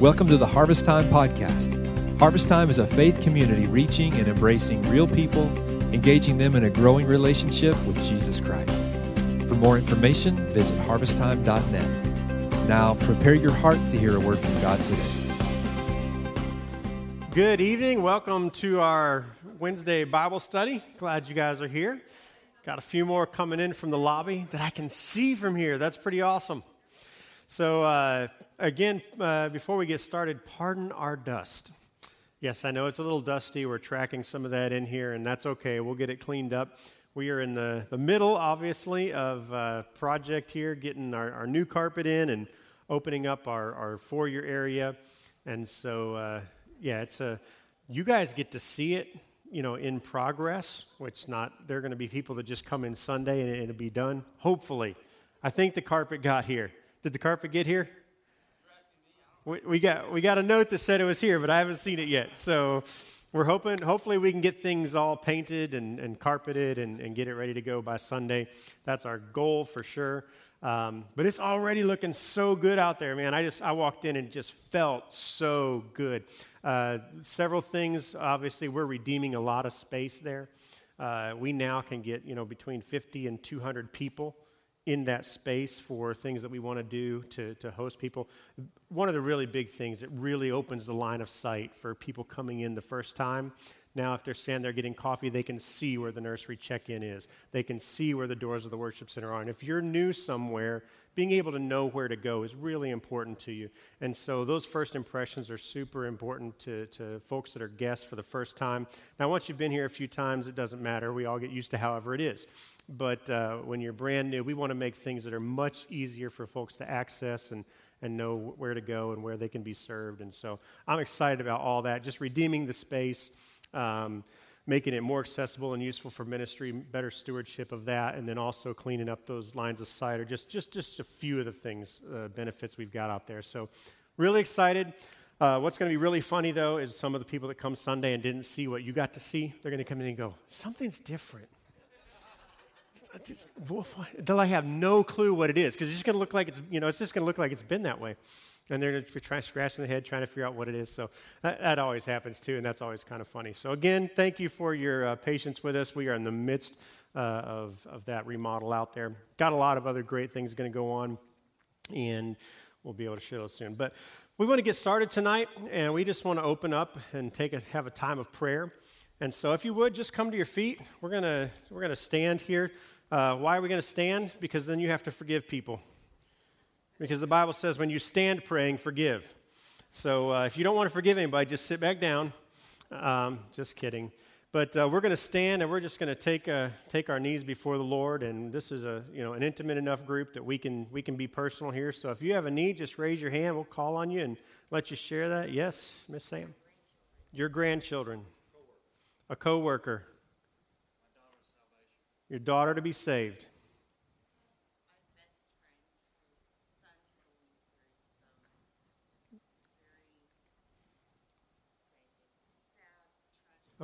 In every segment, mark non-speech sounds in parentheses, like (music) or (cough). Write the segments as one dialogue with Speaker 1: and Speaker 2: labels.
Speaker 1: Welcome to the Harvest Time Podcast. Harvest Time is a faith community reaching and embracing real people, engaging them in a growing relationship with Jesus Christ. For more information, visit harvesttime.net. Now, prepare your heart to hear a word from God today.
Speaker 2: Good evening. Welcome to our Wednesday Bible study. Glad you guys are here. Got a few more coming in from the lobby that I can see from here. That's pretty awesome. So, uh, again, uh, before we get started, pardon our dust. Yes, I know it's a little dusty. We're tracking some of that in here, and that's okay. We'll get it cleaned up. We are in the, the middle, obviously, of a project here, getting our, our new carpet in and opening up our, our foyer area. And so, uh, yeah, it's a, you guys get to see it, you know, in progress, which not, there are going to be people that just come in Sunday and it'll be done. Hopefully. I think the carpet got here. Did the carpet get here? We, got we got a note that said it was here, but I haven't seen it yet. So we're hoping, hopefully, we can get things all painted and, and carpeted and, and get it ready to go by Sunday. That's our goal for sure. Um, but it's already looking so good out there, man. I just I walked in and just felt so good. Uh, several things. Obviously, we're redeeming a lot of space there. Uh, we now can get you know between 50 and 200 people in that space for things that we want to do to, to host people. One of the really big things that really opens the line of sight for people coming in the first time. Now, if they're standing there getting coffee, they can see where the nursery check in is. They can see where the doors of the worship center are. And if you're new somewhere, being able to know where to go is really important to you. And so those first impressions are super important to, to folks that are guests for the first time. Now, once you've been here a few times, it doesn't matter. We all get used to however it is. But uh, when you're brand new, we want to make things that are much easier for folks to access and, and know where to go and where they can be served. And so I'm excited about all that, just redeeming the space. Um, making it more accessible and useful for ministry, better stewardship of that, and then also cleaning up those lines of sight are just, just, just a few of the things, uh, benefits we've got out there. So, really excited. Uh, what's going to be really funny, though, is some of the people that come Sunday and didn't see what you got to see, they're going to come in and go, something's different. They'll have no clue what it is because it's just going to look like it's, you know, it's just going to look like it's been that way and they're trying scratching the head trying to figure out what it is. So that, that, always happens too and that's always kind of funny. So again thank you for your uh, patience with us. We are in the midst uh, of, of that remodel out there. Got a lot of other great things going to go on and we'll be able to share those soon. But we want to get started tonight and we just want to open up and take a, have a time of prayer. And so if you would just come to your feet. We're to we're to stand here. Uh, why are we to stand? Because then you have to forgive people because the Bible says when you stand praying, forgive. So uh, if you don't want to forgive anybody, just sit back down. Um, just kidding. But uh, we're going to stand and we're just going to take uh, take our knees before the Lord. And this is a you know an intimate enough group that we can we can be personal here. So if you have a need, just raise your hand. We'll call on you and let you share that. Yes, Miss Sam. Your grandchildren, a coworker, your daughter to be saved.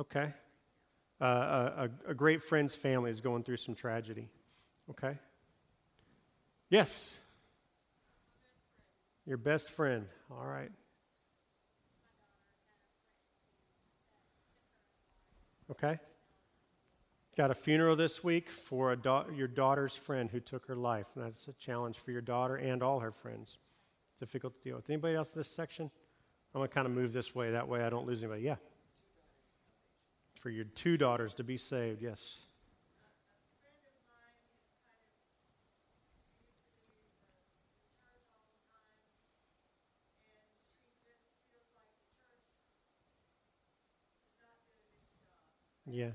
Speaker 2: Okay. Uh, a, a great friend's family is going through some tragedy. Okay. Yes. Your best friend. All right. Okay. Got a funeral this week for da- your daughter's friend who took her life. And that's a challenge for your daughter and all her friends. Difficult to deal with. Anybody else in this section? I'm going to kind of move this way. That way I don't lose anybody. Yeah for your two daughters to be saved. Yes. Yeah.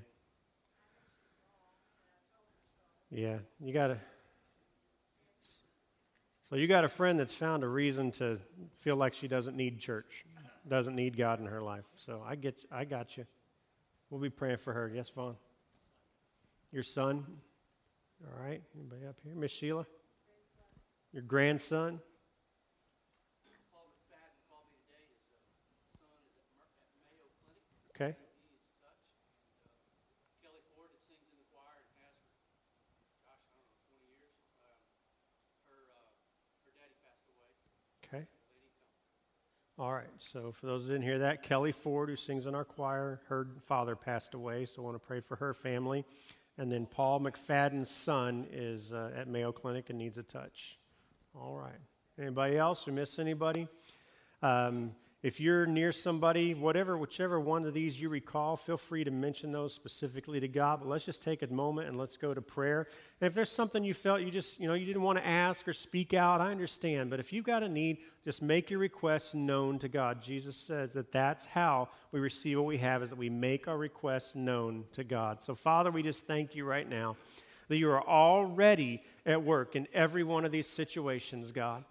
Speaker 2: Yeah, you got to. So you got a friend that's found a reason to feel like she doesn't need church, doesn't need God in her life. So I get, I got you. We'll be praying for her. Yes, Vaughn? Your son? All right. Anybody up here? Miss Sheila? Your grandson? Okay. Okay. All right. So for those who didn't hear that, Kelly Ford, who sings in our choir, her father passed away, so I want to pray for her family. And then Paul McFadden's son is uh, at Mayo Clinic and needs a touch. All right. Anybody else? We miss anybody? Um, if you're near somebody, whatever, whichever one of these you recall, feel free to mention those specifically to God. But let's just take a moment and let's go to prayer. And if there's something you felt you just, you know, you didn't want to ask or speak out, I understand. But if you've got a need, just make your requests known to God. Jesus says that that's how we receive what we have, is that we make our requests known to God. So, Father, we just thank you right now that you are already at work in every one of these situations, God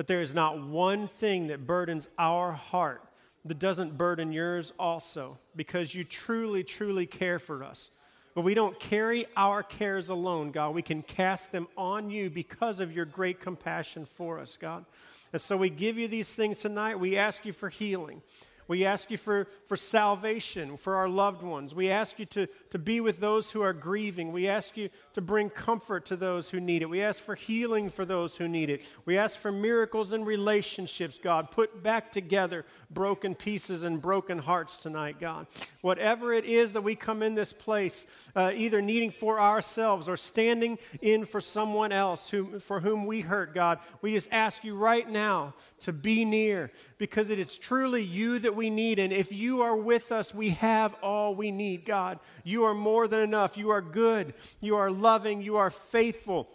Speaker 2: that there is not one thing that burdens our heart that doesn't burden yours also, because you truly, truly care for us. But we don't carry our cares alone, God. We can cast them on you because of your great compassion for us, God. And so we give you these things tonight. We ask you for healing. We ask you for, for salvation for our loved ones. We ask you to, to be with those who are grieving. We ask you to bring comfort to those who need it. We ask for healing for those who need it. We ask for miracles in relationships, God. Put back together broken pieces and broken hearts tonight, God. Whatever it is that we come in this place, uh, either needing for ourselves or standing in for someone else who, for whom we hurt, God, we just ask you right now to be near because it is truly you that we need. And if you are with us, we have all we need, God. You are more than enough. You are good. You are loving. You are faithful.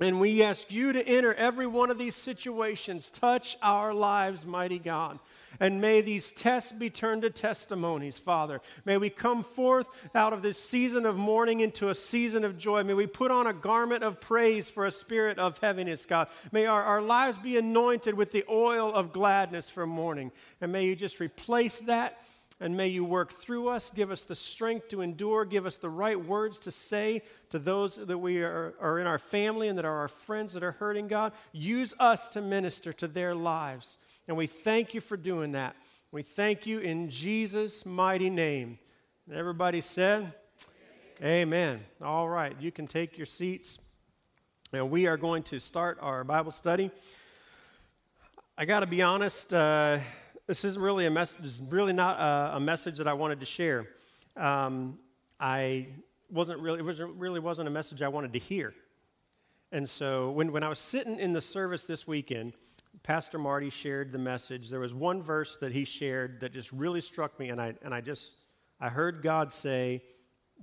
Speaker 2: And we ask you to enter every one of these situations. Touch our lives, mighty God. And may these tests be turned to testimonies, Father. May we come forth out of this season of mourning into a season of joy. May we put on a garment of praise for a spirit of heaviness, God. May our, our lives be anointed with the oil of gladness for mourning. And may you just replace that and may you work through us, give us the strength to endure, give us the right words to say to those that we are, are, in our family and that are our friends that are hurting, God. Use us to minister to their lives. And we thank you for doing that. We thank you in Jesus' mighty name. everybody said, Amen. Amen. All right, you can take your seats. And we are going to start our Bible study. I got to be honest. Uh, this isn't really a message, this is really not a, a, message that I wanted to share. Um, I wasn't really, it wasn't, really wasn't a message I wanted to hear. And so when, when I was sitting in the service this weekend, Pastor Marty shared the message. There was one verse that he shared that just really struck me, and I, and I just, I heard God say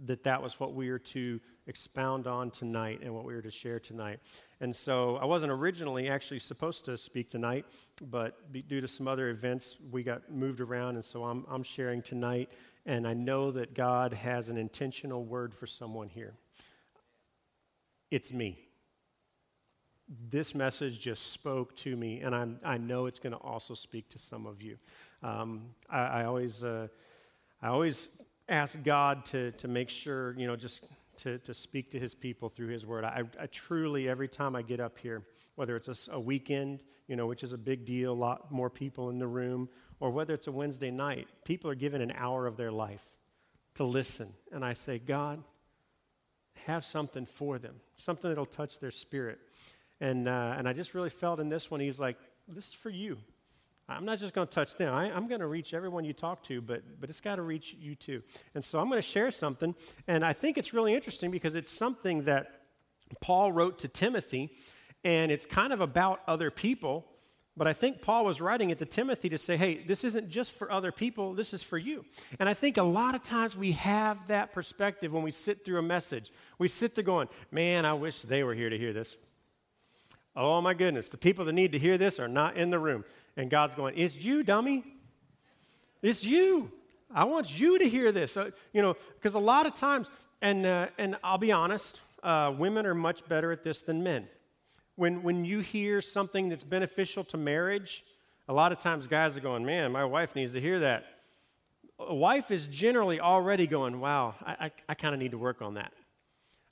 Speaker 2: that that was what we were to expound on tonight and what we were to share tonight. And so I wasn't originally actually supposed to speak tonight, but due to some other events, we got moved around, and so I'm, I'm sharing tonight. And I know that God has an intentional word for someone here. It's me. This message just spoke to me, and I'm, i know it's going to also speak to some of you. Um, I, I, always, uh, I always ask God to, to make sure, you know, just to, to speak to his people through his word. I, I truly, every time I get up here, whether it's a, a, weekend, you know, which is a big deal, a lot more people in the room, or whether it's a Wednesday night, people are given an hour of their life to listen. And I say, God, have something for them, something that'll touch their spirit. And, uh, and I just really felt in this one, he's like, this is for you. I'm not just going to touch them. I, am going to reach everyone you talk to, but, but it's got to reach you too. And so I'm going to share something. And I think it's really interesting because it's something that Paul wrote to Timothy, and it's kind of about other people. But I think Paul was writing it to Timothy to say, hey, this isn't just for other people, this is for you. And I think a lot of times we have that perspective when we sit through a message. We sit there going, man, I wish they were here to hear this. Oh my goodness, the people that need to hear this are not in the room. And God's going, It's you, dummy. It's you. I want you to hear this. Uh, you know, because a lot of times, and, uh, and I'll be honest, uh, women are much better at this than men. When, when you hear something that's beneficial to marriage, a lot of times guys are going, Man, my wife needs to hear that. A wife is generally already going, Wow, I, I, I kind of need to work on that.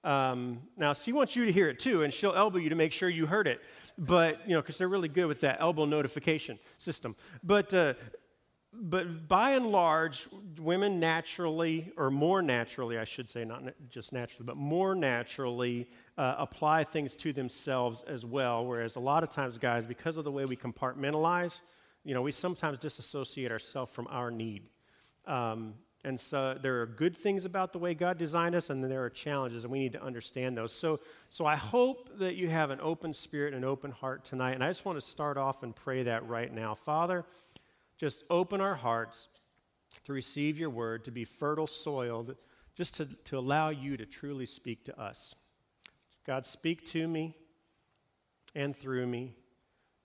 Speaker 2: Um, now, she wants you to hear it too, and she'll elbow you to make sure you heard it. But, you know, because they're really good with that elbow notification system. But, uh, but by and large, women naturally, or more naturally, I should say, not just naturally, but more naturally uh, apply things to themselves as well. Whereas a lot of times, guys, because of the way we compartmentalize, you know, we sometimes disassociate ourselves from our need. Um, and so there are good things about the way God designed us, and then there are challenges, and we need to understand those. So, so I hope that you have an open spirit and an open heart tonight. And I just want to start off and pray that right now. Father, just open our hearts to receive your word, to be fertile soil, just to, to allow you to truly speak to us. God, speak to me and through me,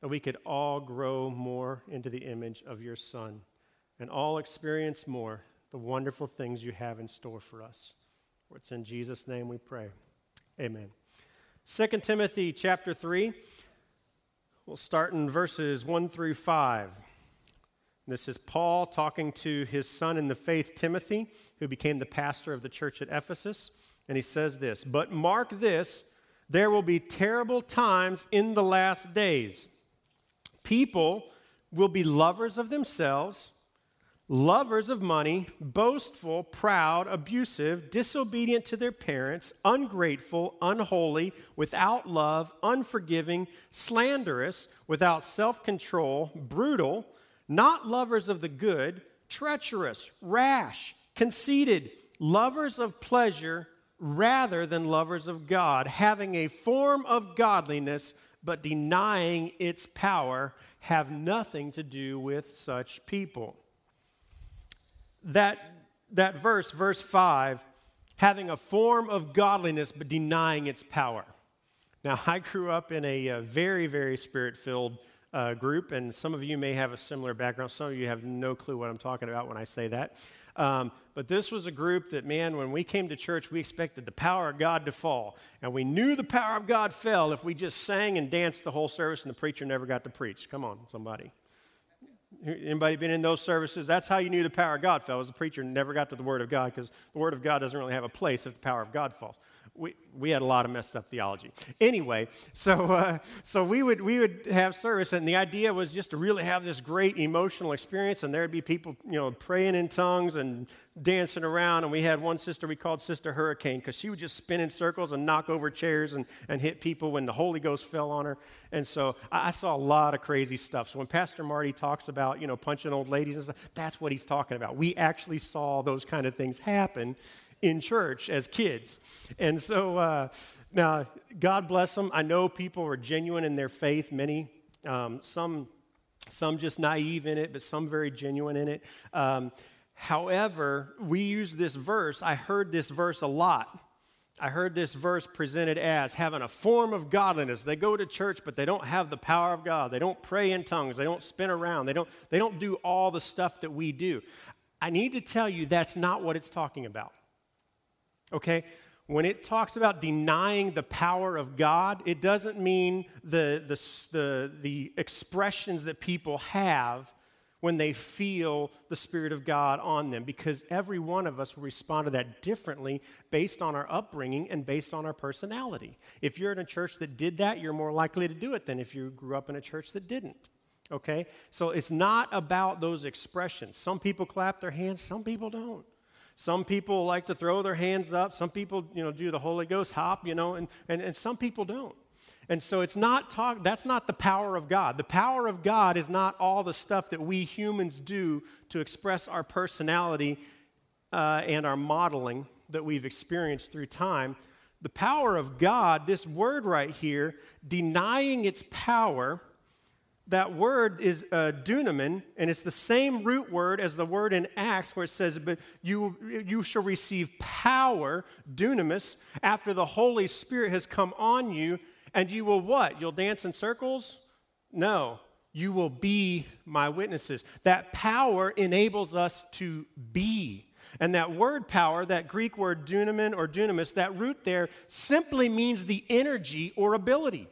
Speaker 2: that we could all grow more into the image of your Son and all experience more the wonderful things you have in store for us. For it's in Jesus' name we pray. Amen. 2 Timothy chapter 3. We'll start in verses 1 through 5. This is Paul talking to his son in the faith, Timothy, who became the pastor of the church at Ephesus. And he says this But mark this, there will be terrible times in the last days. People will be lovers of themselves, lovers of money, boastful, proud, abusive, disobedient to their parents, ungrateful, unholy, without love, unforgiving, slanderous, without self control, brutal not lovers of the good, treacherous, rash, conceited, lovers of pleasure rather than lovers of God, having a form of godliness but denying its power, have nothing to do with such people. That, that verse, verse 5, having a form of godliness but denying its power. Now, I grew up in a, a very, very spirit filled uh, group, and some of you may have a similar background. Some of you have no clue what I'm talking about when I say that. Um, but this was a group that, man, when we came to church, we expected the power of God to fall. And we knew the power of God fell if we just sang and danced the whole service and the preacher never got to preach. Come on, somebody. Anybody been in those services? That's how you knew the power of God fell, As the preacher never got to the Word of God because the Word of God doesn't really have a place if the power of God falls we, we had a lot of messed up theology. Anyway, so, (laughs) uh, so we, would, we would have service, and the idea was just to really have this great emotional experience, and there'd be people, you know, praying in tongues and dancing around. And we had one sister we called Sister Hurricane because she would just spin in circles and knock over chairs and, and hit people when the Holy Ghost fell on her. And so I, saw a lot of crazy stuff. So when Pastor Marty talks about, you know, punching old ladies and stuff, that's what he's talking about. We actually saw those kind of things happen in church as kids. And so uh, now, God bless them. I know people are genuine in their faith, many, um, some, some just naive in it, but some very genuine in it. Um, however, we use this verse, I heard this verse a lot. I heard this verse presented as having a form of godliness. They go to church, but they don't have the power of God. They don't pray in tongues. They don't spin around. They don't, they don't do all the stuff that we do. I need to tell you that's not what it's talking about okay? When it talks about denying the power of God, it doesn't mean the, the, the, the expressions that people have when they feel the Spirit of God on them, because every one of us will respond to that differently based on our upbringing and based on our personality. If you're in a church that did that, you're more likely to do it than if you grew up in a church that didn't. Okay? So it's not about those expressions. Some people clap their hands, some people don't. Some people like to throw their hands up. Some people, you know, do the Holy Ghost hop, you know, and, and, and some people don't. And so it's not talk, that's not the power of God. The power of God is not all the stuff that we humans do to express our personality uh, and our modeling that we've experienced through time. The power of God, this word right here, denying its power that word is uh, dunamin, and it's the same root word as the word in Acts where it says, But you, you shall receive power, dunamis, after the Holy Spirit has come on you, and you will what? You'll dance in circles? No. You will be my witnesses. That power enables us to be. And that word power, that Greek word dunamin or dunamis, that root there simply means the energy or ability.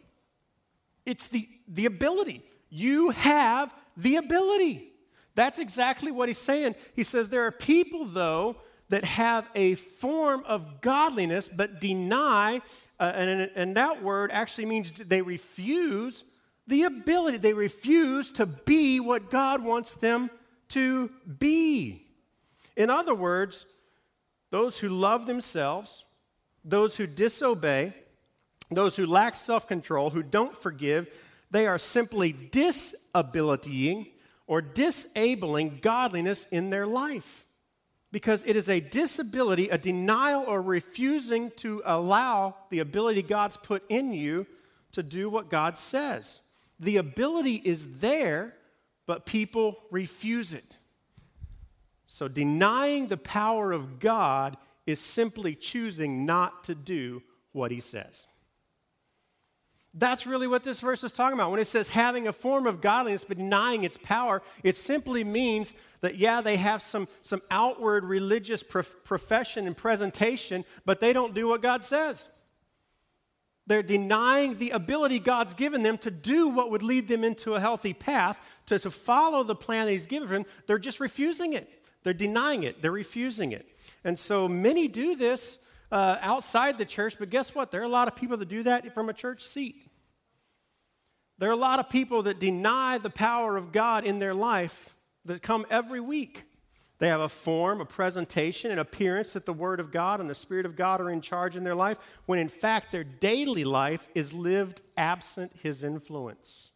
Speaker 2: It's the, the ability. You have the ability. That's exactly what he's saying. He says there are people, though, that have a form of godliness but deny, uh, and, and that word actually means they refuse the ability. They refuse to be what God wants them to be. In other words, those who love themselves, those who disobey, those who lack self control, who don't forgive, they are simply disabilitying or disabling godliness in their life. Because it is a disability, a denial, or refusing to allow the ability God's put in you to do what God says. The ability is there, but people refuse it. So, denying the power of God is simply choosing not to do what He says. That's really what this verse is talking about. When it says having a form of godliness but denying its power, it simply means that, yeah, they have some, some outward religious prof- profession and presentation, but they don't do what God says. They're denying the ability God's given them to do what would lead them into a healthy path, to, to follow the plan that He's given them. They're just refusing it. They're denying it. They're refusing it. And so many do this uh, outside the church, but guess what? There are a lot of people that do that from a church seat. There are a lot of people that deny the power of God in their life that come every week. They have a form, a presentation, an appearance that the Word of God and the Spirit of God are in charge in their life, when in fact their daily life is lived absent His influence.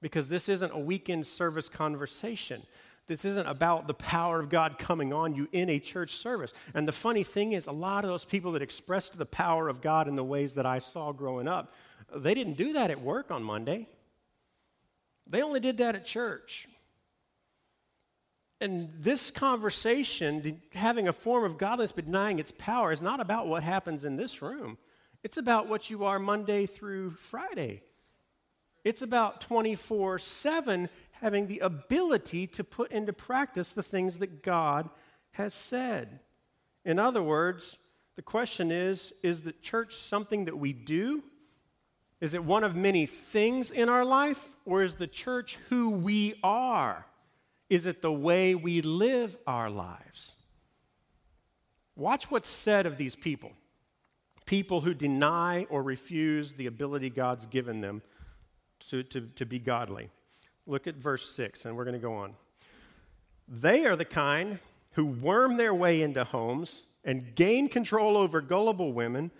Speaker 2: Because this isn't a weekend service conversation. This isn't about the power of God coming on you in a church service. And the funny thing is, a lot of those people that expressed the power of God in the ways that I saw growing up, they didn't do that at work on Monday. They only did that at church. And this conversation, having a form of godliness but denying its power, is not about what happens in this room. It's about what you are Monday through Friday. It's about 24 7 having the ability to put into practice the things that God has said. In other words, the question is is the church something that we do? Is it one of many things in our life? Or is the church who we are? Is it the way we live our lives? Watch what's said of these people people who deny or refuse the ability God's given them to, to, to be godly. Look at verse 6, and we're going to go on. They are the kind who worm their way into homes and gain control over gullible women